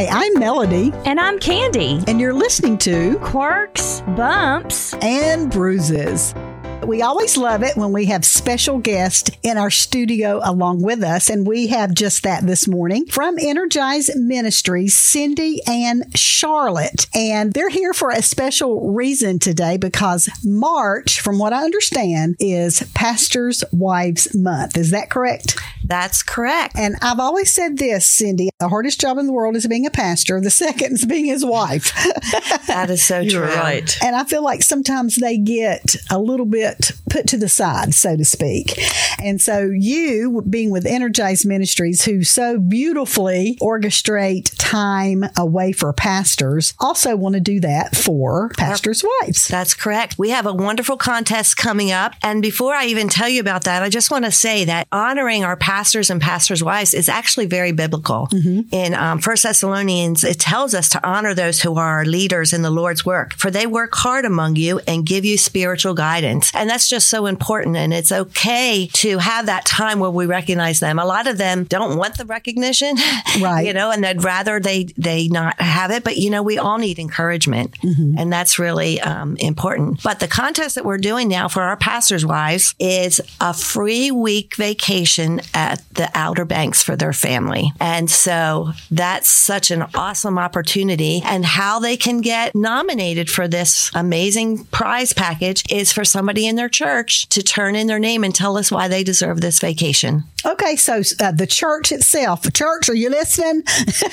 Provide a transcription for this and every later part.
Hi, I'm Melody, And I'm Candi. and you're listening to Quirks, bumps. And Bruises. We always love it when we have special guests in our studio along with us, and we have just that this morning from Energize Ministries, Cindy and Charlotte. And they're here for a special reason today because March, from what I understand, is Pastor's Wives Month. Is that correct? That's correct. And I've always said this, Cindy the hardest job in the world is being a pastor, the second is being his wife. That is so You're true. right. And I feel like sometimes they get a little bit put to the side, so to speak. And so you being with Energized Ministries, who so beautifully orchestrate time away for pastors, also want to do that for pastors' wives. That's correct. We have a wonderful contest coming up. And before I even tell you about that, I just want to say that honoring our pastors and pastors' wives is actually very biblical. In um, First Thessalonians, it tells us to honor those who are our leaders in the Lord's work, for they work hard among you and give you spiritual guidance. And that's just so important. And it's okay to have that time where we recognize them. A lot of them don't want the recognition, Right. You know, and they'd rather they they not have it. But you know, we all need encouragement, and that's really um, important. But the contest that we're doing now for our pastors' wives is a free week vacation at the Outer Banks for their family, and so that's such an awesome opportunity. And how they can get nominated for this amazing prize package is for somebody in their church to turn in their name and tell us why they deserve this vacation. Okay, so uh, the church itself, church, are you listening?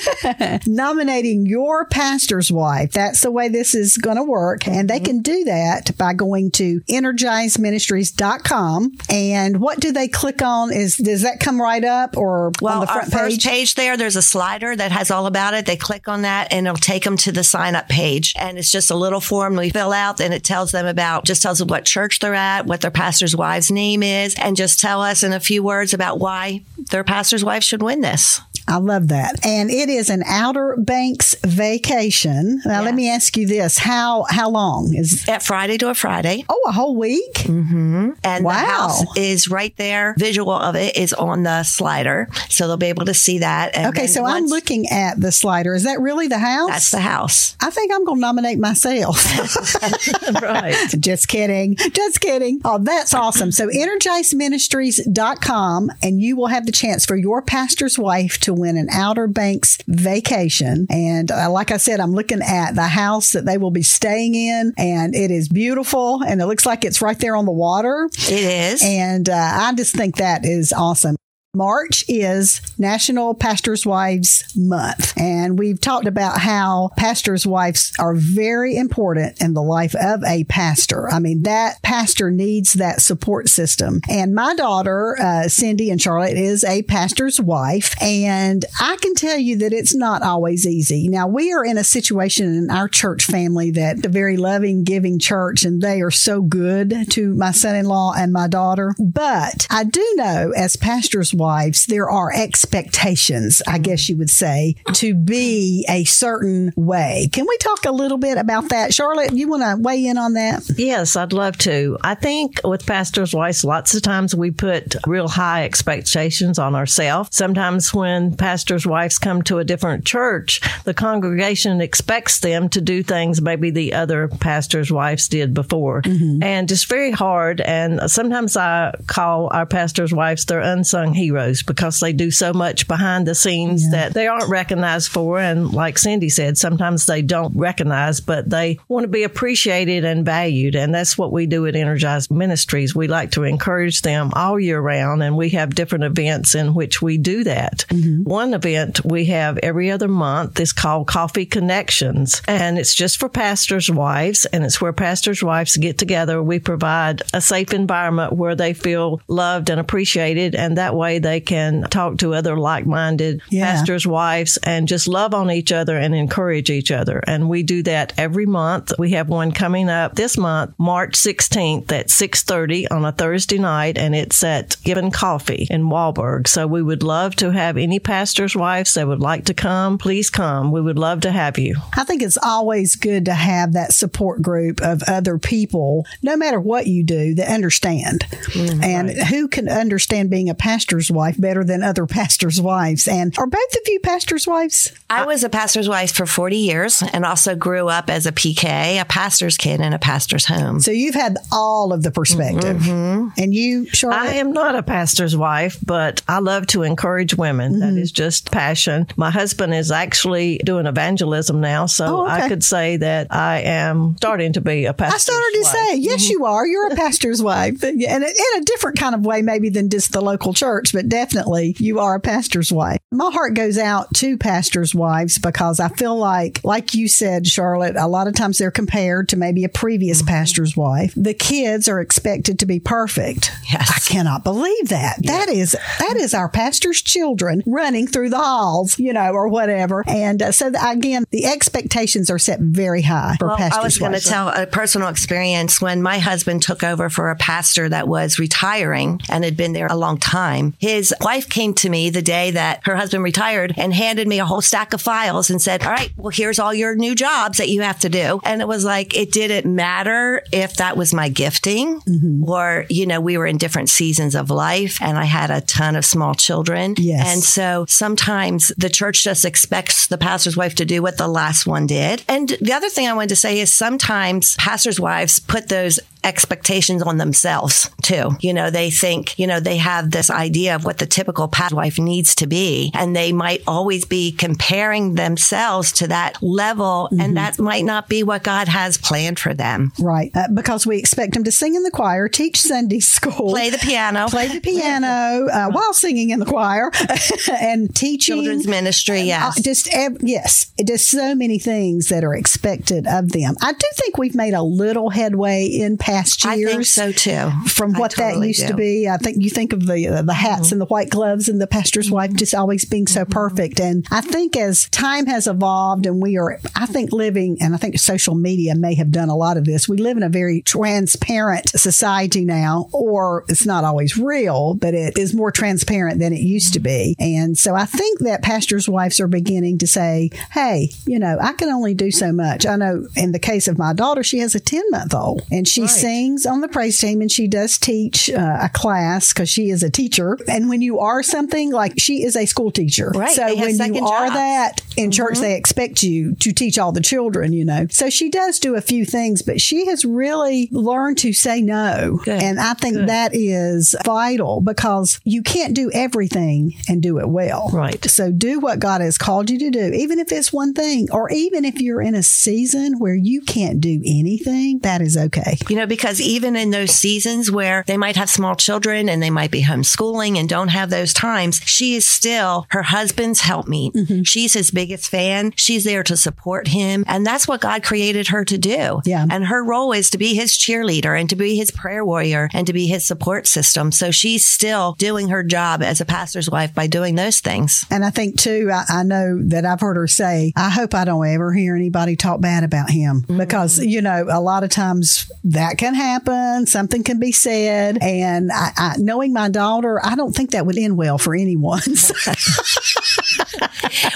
Nominating your pastor's wife. That's the way this is going to work. And they can do that by going to energizeministries.com. And what do they click on? Is Does that come right up or Well, on the front page? page there, there's a slider that has all about it. They click on that and it'll take them to the sign up page. And it's just a little form we fill out and it tells them about, just tells them what church they're at, what their pastor's wife's name is, and just tell us in a few words about why their pastor's wife should win this. I love that. And it is an Outer Banks vacation. Now, let me ask you this. How, how long is, At Friday to a Friday. oh, a whole week? Mm-hmm. And the house is right there. Visual of it is on the slider. So they'll be able to see that. And Okay, so I'm looking at the slider. Is that really the house? That's the house. I think I'm going to nominate myself. right. Just kidding. Just kidding. Oh, that's awesome. So energizeministries.com and you will have the chance for your pastor's wife to win an Outer Banks vacation. And uh, like I said, I'm looking at the house that they will be staying in and it is beautiful and it looks like it's right there on the water. It is. And uh, I just think that is awesome. March is National Pastors' Wives Month. And we've talked about how pastors' wives are very important in the life of a pastor. I mean, that pastor needs that support system. And my daughter, uh, Cindy and Charlotte, is a pastor's wife. And I can tell you that it's not always easy. Now, we are in a situation in our church family that a very loving, giving church, and they are so good to my son in law and my daughter. But I do know as pastors' wives, there are expectations, I guess you would say, to be a certain way. Can we talk a little bit about that? Charlotte, you want to weigh in on that? Yes, I'd love to. I think with pastors' wives, lots of times we put real high expectations on ourselves. Sometimes when pastors' wives come to a different church, the congregation expects them to do things maybe the other pastors' wives did before. Mm-hmm. And it's very hard. And sometimes I call our pastors' wives their unsung heroes because they do so much behind the scenes that they aren't recognized for. And like Cindy said, sometimes they don't recognize, but they want to be appreciated and valued. And that's what we do at Energized Ministries. We like to encourage them all year round, and we have different events in which we do that. Mm-hmm. One event we have every other month is called Coffee Connections, and it's just for pastors' wives, and it's where pastors' wives get together. We provide a safe environment where they feel loved and appreciated, and that way they can talk to other like minded Yeah. pastors' wives and just love on each other and encourage each other. And we do that every month. We have one coming up this month, March 16th at 6:30 on a Thursday night, and it's at Given Coffee in Walburg. So we would love to have any pastors' wives that would like to come. Please come. We would love to have you. I think it's always good to have that support group of other people, no matter what you do, that understand. Mm-hmm. and who can understand being a pastor's pastor's wife better than other pastors' wives. And are both of you pastors' wives? I was a pastor's wife for 40 years and also grew up as a PK, a pastor's kid in a pastor's home. So you've had all of the perspective. Mm-hmm. And you, Charlotte? I am not a pastor's wife, but I love to encourage women. That is just passion. My husband is actually doing evangelism now, so Oh, okay. I could say that I am starting to be a pastor's wife. I started to wife. say, yes, you are. You're a pastor's wife. And in a different kind of way, maybe than just the local church, but definitely you are a pastor's wife. My heart goes out to pastors' wives because I feel like, like you said, Charlotte, a lot of times they're compared to maybe a previous pastor's wife. The kids are expected to be perfect. Yes. I cannot believe that. That is, that is our pastor's children running through the halls, you know, or whatever. And uh, so that, again, the expectations are set very high for Well, pastors' I was going to tell a personal experience when my husband took over for a pastor that was retiring and had been there a long time. His wife came to me the day that her husband retired and handed me a whole stack of files and said, All right, well, here's all your new jobs that you have to do. And it was like, it didn't matter if that was my gifting mm-hmm. or, you know, we were in different seasons of life and I had a ton of small children. Yes. And so sometimes the church just expects the pastor's wife to do what the last one did. And the other thing I wanted to say is sometimes pastors' wives put those expectations on themselves too. You know, they think, you know, they have this idea of what the typical pastor's wife needs to be, and they might always be comparing themselves to that level, and that might not be what God has planned for them. Right. Uh, because we expect them to sing in the choir, teach Sunday school, Play the piano, play the piano uh, while singing in the choir, and teaching. children's ministry. Yes. Uh, just ev- yes, just so many things that are expected of them. I do think we've made a little headway in past years. I think so too. From what that used to do. Mm-hmm. be, I think you think of the uh, the hats and the white gloves and the pastor's wife just always being so perfect. And I think as time has evolved and we are, I think living, and I think social media may have done a lot of this. We live in a very transparent society now, or it's not always real, but it is more transparent than it used to be. And so I think that pastors' wives are beginning to say, "Hey, you know, I can only do so much." I know in the case of my daughter, she has a ten month old, and she sings on the praise team, and she does teach uh, a class because she is a teacher. And when you are something like she is a school teacher, Right, So when you second are that in church, they expect you to teach all the children. You know, so she does do a few things, but she has really learned to say no, Good. and I think that is vital because you can't do everything and do it well. Right. So do what God has called you to do, even if it's one thing, or even if you're in a season where you can't do anything, that is okay. You know, because even in those seasons where they might have small children and they might be homeschooling and don't have those times, she is still her husband's helpmeet. Mm-hmm. She's his biggest fan. She's there to support him. And that's what God created her to do. Yeah. And her role is to be his cheerleader and to be his prayer warrior and to be his support system. So she's still doing her job as a pastor's wife by doing those things. And I think too, I, I know that I've heard her say, I hope I don't ever hear anybody talk bad about him because, you know, a lot of times that can happen. Something can be said. And I, I, knowing my daughter, I don't think that would end well for anyone. So-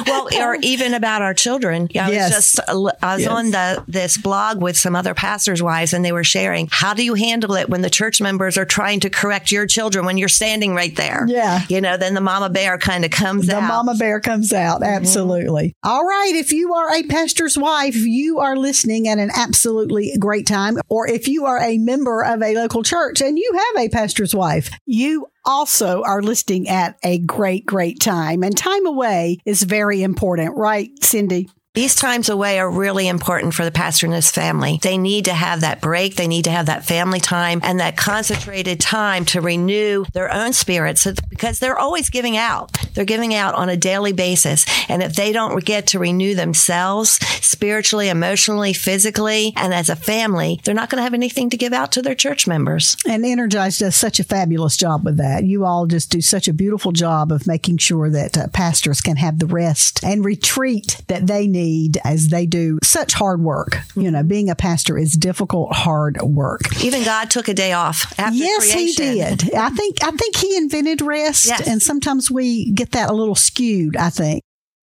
well, or even about our children. I Yes. was just uh, I was Yes. on the this blog with some other pastors' wives, and they were sharing how do you handle it when the church members are trying to correct your children when you're standing right there. Yeah. you know, then the mama bear kind of comes The out. The mama bear comes out. Mm-hmm. Absolutely. All right. If you are a pastor's wife, you are listening at an absolutely great time. Or if you are a member of a local church and you have a pastor's wife, you also are listening at a great, great time. And time away is very important, right, Cindy? These times away are really important for the pastor and his family. They need to have that break. They need to have that family time and that concentrated time to renew their own spirits So- because they're always giving out. They're giving out on a daily basis. And if they don't get to renew themselves spiritually, emotionally, physically, and as a family, they're not going to have anything to give out to their church members. And Energize does such a fabulous job with that. You all just do such a beautiful job of making sure that uh, pastors can have the rest and retreat that they need as they do such hard work. You know, being a pastor is difficult, hard work. Even God took a day off after yes, creation. he did. I think I think he invented rest, Yes. and sometimes we get that a little skewed. I think.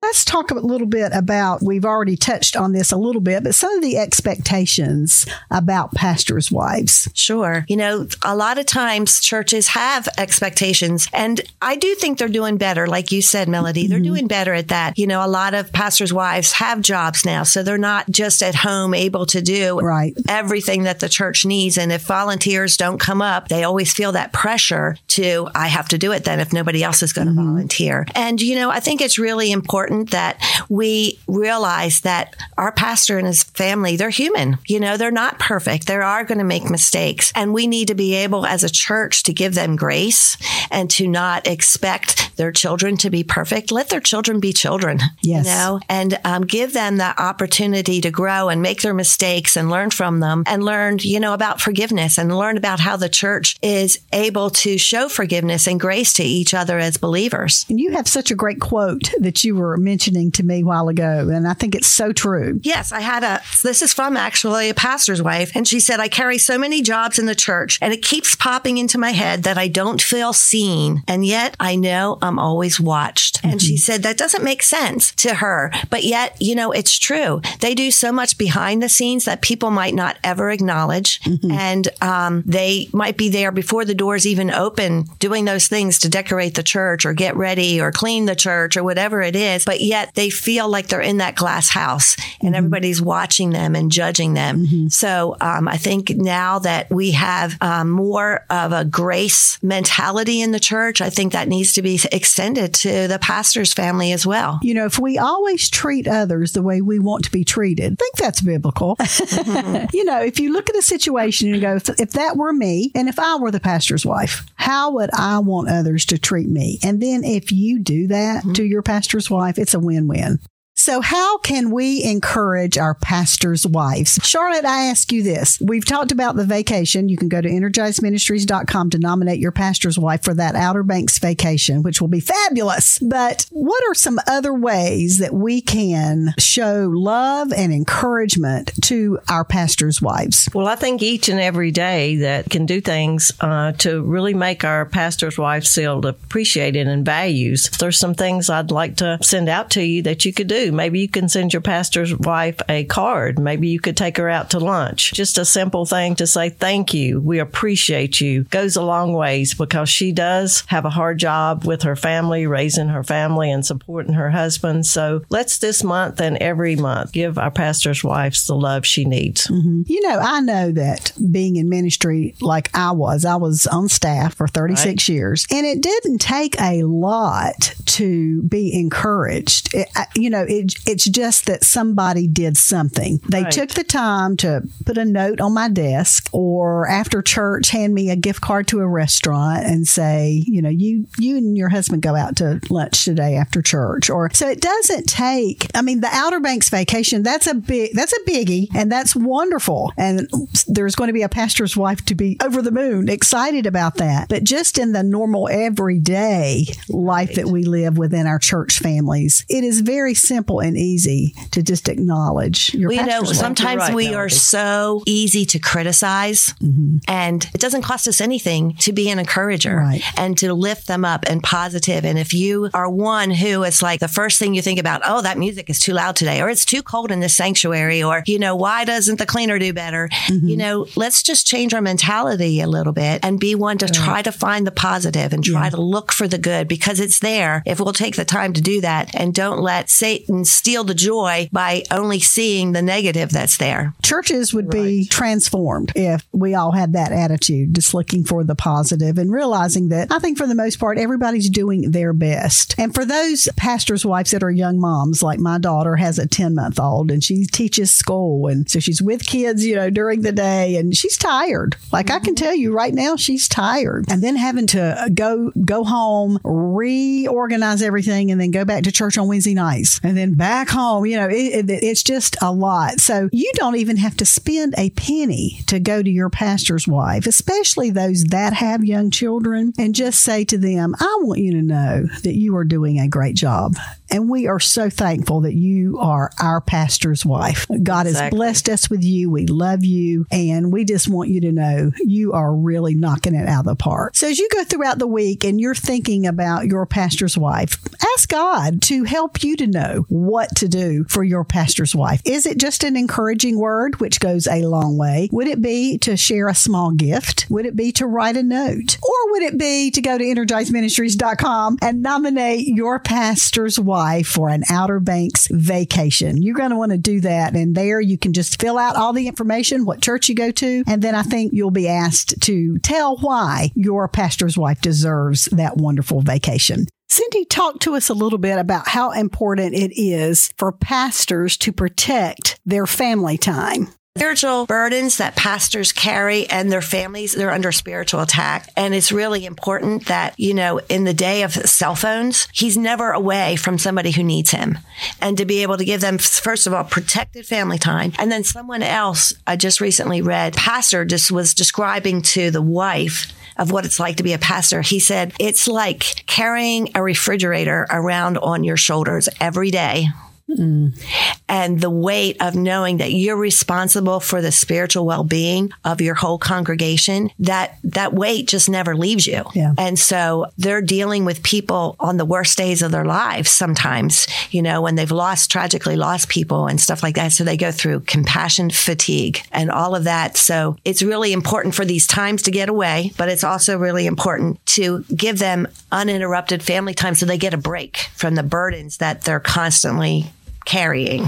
Let's talk a little bit about, we've already touched on this a little bit, but some of the expectations about pastors' wives. Sure. You know, a lot of times churches have expectations, and I do think they're doing better. Like you said, Melody, they're mm-hmm. doing better at that. You know, a lot of pastors' wives have jobs now, so they're not just at home able to do Right. everything that the church needs. And if volunteers don't come up, they always feel that pressure to, I have to do it then if nobody else is going to mm-hmm. volunteer. And, you know, I think it's really important that we realize that our pastor and his family, they're human. You know, they're not perfect. They are going to make mistakes. And we need to be able as a church to give them grace and to not expect their children to be perfect. Let their children be children. Yes. You know, and um, give them the opportunity to grow and make their mistakes and learn from them and learn, you know, about forgiveness and learn about how the church is able to show forgiveness and grace to each other as believers. And you have such a great quote that you were mentioning to me a while ago, and I think it's so true. Yes, I had a, this is from actually a pastor's wife. And she said, I carry so many jobs in the church and it keeps popping into my head that I don't feel seen. And yet I know I'm always watched. And she said, that doesn't make sense to her. But yet, you know, it's true. They do so much behind the scenes that people might not ever acknowledge. And um, they might be there before the doors even open doing those things to decorate the church or get ready or clean the church or whatever it is. But yet they feel like they're in that glass house and everybody's watching them and judging them. So um, I think now that we have um, more of a grace mentality in the church, I think that needs to be extended to the pastor's family as well. You know, if we always treat others the way we want to be treated, I think that's biblical. you know, if you look at a situation and go, if, if that were me and if I were the pastor's wife, how would I want others to treat me? And then if you do that to your pastor's wife, it's a win win. So, how can we encourage our pastors' wives? Charlotte, I ask you this. We've talked about the vacation. You can go to energizedministries.com to nominate your pastor's wife for that Outer Banks vacation, which will be fabulous. But what are some other ways that we can show love and encouragement to our pastors' wives? Well, I think each and every day that can do things uh, to really make our pastor's wives feel appreciated and values. There's some things I'd like to send out to you that you could do. Maybe you can send your pastor's wife a card. Maybe you could take her out to lunch. Just a simple thing to say thank you. We appreciate you goes a long ways because she does have a hard job with her family, raising her family and supporting her husband. So let's this month and every month give our pastor's wives the love she needs. Mm-hmm. You know, I know that being in ministry like I was, I was on staff for 36 years, and it didn't take a lot to be encouraged. It, you know, it, it's just that somebody did something. They Right. took the time to put a note on my desk or after church hand me a gift card to a restaurant and say, you know, you you and your husband go out to lunch today after church. Or so it doesn't take I mean the Outer Banks vacation, that's a big that's a biggie and that's wonderful. And there's going to be a pastor's wife to be over the moon, excited about that. But just in the normal everyday life that we live within our church families, it is very simple and easy to just acknowledge your Well, you know, sometimes right, we are so easy to criticize, mm-hmm. and it doesn't cost us anything to be an encourager Right. and to lift them up and positive. And if you are one who it's like the first thing you think about, oh, that music is too loud today, or it's too cold in this sanctuary, or, you know, why doesn't the cleaner do better? Mm-hmm. You know, let's just change our mentality a little bit and be one to try to find the positive and try to look for the good because it's there. If we'll take the time to do that and don't let Satan steal the joy by only seeing the negative that's there. churches would be transformed if we all had that attitude, just looking for the positive and realizing that I think for the most part, everybody's doing their best. And for those pastors' wives that are young moms, like my daughter has a 10 month old and she teaches school. And so she's with kids, you know, during the day and she's tired. Like I can mm-hmm. tell you right now, she's tired. And then having to go, go home, reorganize everything and then go back to church on Wednesday nights and then back home, you know, it, it, it's just a lot. So you don't even have to spend a penny to go to your pastor's wife, especially those that have young children, and just say to them, I want you to know that you are doing a great job And we are so thankful that you are our pastor's wife. God has blessed us with you. We love you. And we just want you to know you are really knocking it out of the park. So as you go throughout the week and you're thinking about your pastor's wife, ask God to help you to know what to do for your pastor's wife. Is it just an encouraging word, which goes a long way? Would it be to share a small gift? Would it be to write a note? Or would it be to go to energizeministries.com and nominate your pastor's wife for an Outer Banks vacation? You're going to want to do that. And there you can just fill out all the information, what church you go to. And then I think you'll be asked to tell why your pastor's wife deserves that wonderful vacation. Cindy, talk to us a little bit about how important it is for pastors to protect their family time. Spiritual burdens that pastors carry and their families they're under spiritual attack. And it's really important that you know in the day of cell phones he's never away from somebody who needs him. And to be able to give them first of all protected family time. And then someone else i just recently read pastor just was describing to the wife of what it's like to be a pastor. He said, it's like carrying a refrigerator around on your shoulders every day Mm. and the weight of knowing that you're responsible for the spiritual well-being of your whole congregation that that weight just never leaves you. Yeah. and so they're dealing with people on the worst days of their lives sometimes you know when they've lost tragically lost people and stuff like that. So they go through compassion fatigue and all of that. So it's really important for these times to get away but it's also really important to give them uninterrupted family time so they get a break from the burdens that they're constantly carrying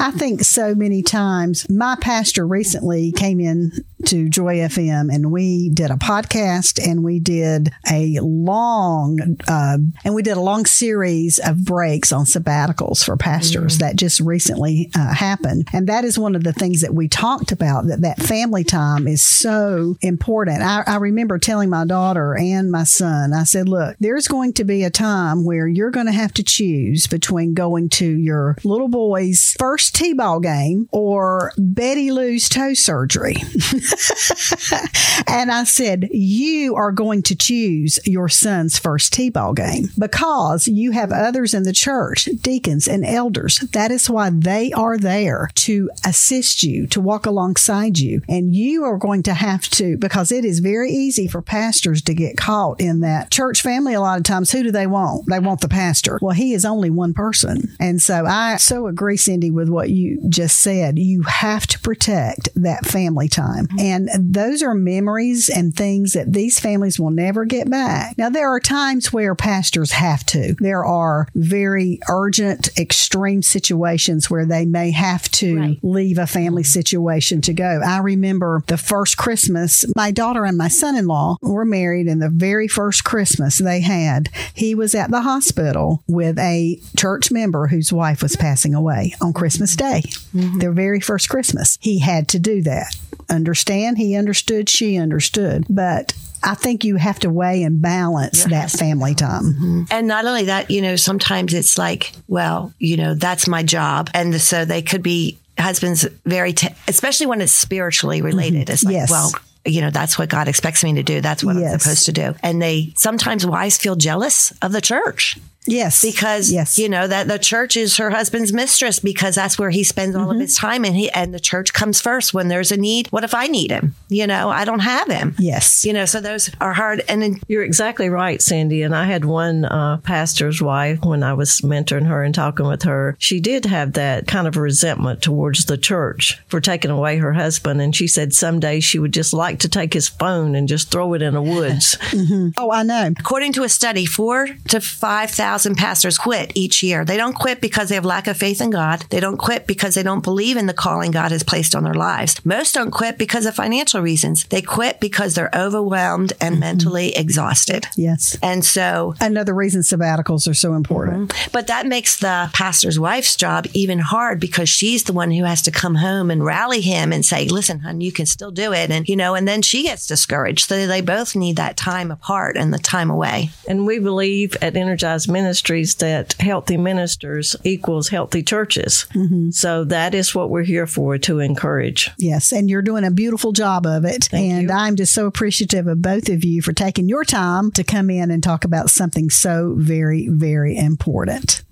I think so many times. My pastor recently came in to Joy FM and we did a podcast and we did a long, uh, and we did a long series of breaks on sabbaticals for pastors that just recently uh, happened. And that is one of the things that we talked about that that family time is so important. I, I remember telling my daughter and my son, I said, look, there's going to be a time where you're going to have to choose between going to your little boy's first T-ball game or Betty Lou's toe surgery. and I said, You are going to choose your son's first T ball game because you have others in the church, deacons and elders. That is why they are there to assist you, to walk alongside you. And you are going to have to, because it is very easy for pastors to get caught in that church family. A lot of times, who do they want? They want the pastor. Well, he is only one person. And so I so agree, Cindy, with what you just said. You have to protect that family time. And those are memories and things that these families will never get back. Now, there are times where pastors have to. There are very urgent, extreme situations where they may have to Right. leave a family situation to go. I remember the first Christmas, my daughter and my son in law were married, and the very first Christmas they had, he was at the hospital with a church member whose wife was passing away on Christmas Day, mm-hmm. their very first Christmas. He had to do that. Understand? He understood, she understood. But I think you have to weigh and balance that family time. Mm-hmm. And not only that, you know, sometimes it's like, well, you know, that's my job. And so they could be husbands very, t- especially when it's spiritually mm-hmm. related. It's like, Yes. well, you know, that's what God expects me to do. That's what I'm supposed to do. And they sometimes wives feel jealous of the church Yes. because yes. you know that the church is her husband's mistress because that's where he spends all Mm-hmm. of his time and he and the church comes first when there's a need. What if I need him? You know, I don't have him. Yes. You know, so those are hard and then You're exactly right, Sandy, And I had one uh, pastor's wife when I was mentoring her and talking with her. She did have that kind of resentment towards the church for taking away her husband. And she said someday she would just like to take his phone and just throw it in the woods. Oh, I know. According to a study, four to 5,000 pastors quit each year. They don't quit because they have lack of faith in God. They don't quit because they don't believe in the calling God has placed on their lives. Most don't quit because of financial reasons. They quit because they're overwhelmed and mm-hmm. mentally exhausted. Yes. And so, Another reason sabbaticals are so important. Mm-hmm. but that makes the pastor's wife's job even hard because she's the one who has to come home and rally him and say, listen, hon, you can still do it. And, you know, and then she gets discouraged. So they both need that time apart and the time away. And we believe at Energized Ministries that healthy ministers equals healthy churches. Mm-hmm. So that is what we're here for to encourage. Yes, and you're doing a beautiful job of it. and you. I'm just so appreciative of both of you for taking your time to come in and talk about something so very, very important.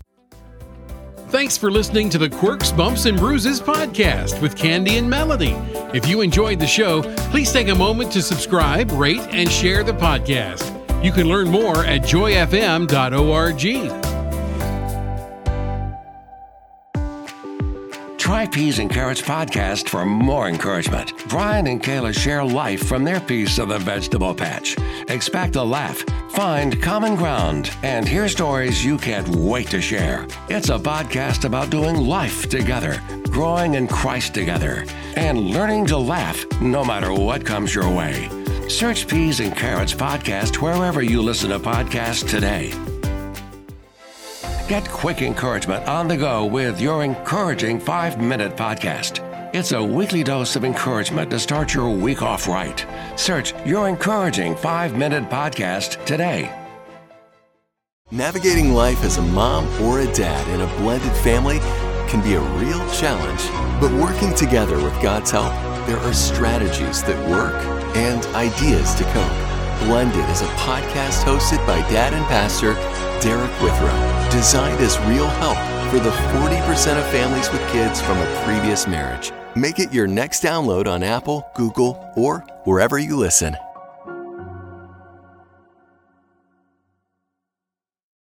Thanks for listening to the Quirks, Bumps, and Bruises podcast with Candi and Melody. If you enjoyed the show, please take a moment to subscribe, rate, and share the podcast. You can learn more at joyfm.org. Try Peas and Carrots podcast for more encouragement. Brian and Kayla share life from their piece of the vegetable patch. Expect a laugh, find common ground, and hear stories you can't wait to share. It's a podcast about doing life together, growing in Christ together, and learning to laugh no matter what comes your way. Search Peas and Carrots podcast wherever you listen to podcasts today. Get quick encouragement on the go with your encouraging five minute podcast. It's a weekly dose of encouragement to start your week off right. Search your encouraging five minute podcast today. Navigating life as a mom or a dad in a blended family can be a real challenge, but working together with God's help, there are strategies that work and ideas to cope. Blended is a podcast hosted by dad and pastor Derek Withrow, designed as real help for the 40% of families with kids from a previous marriage. Make it your next download on Apple, Google, or wherever you listen.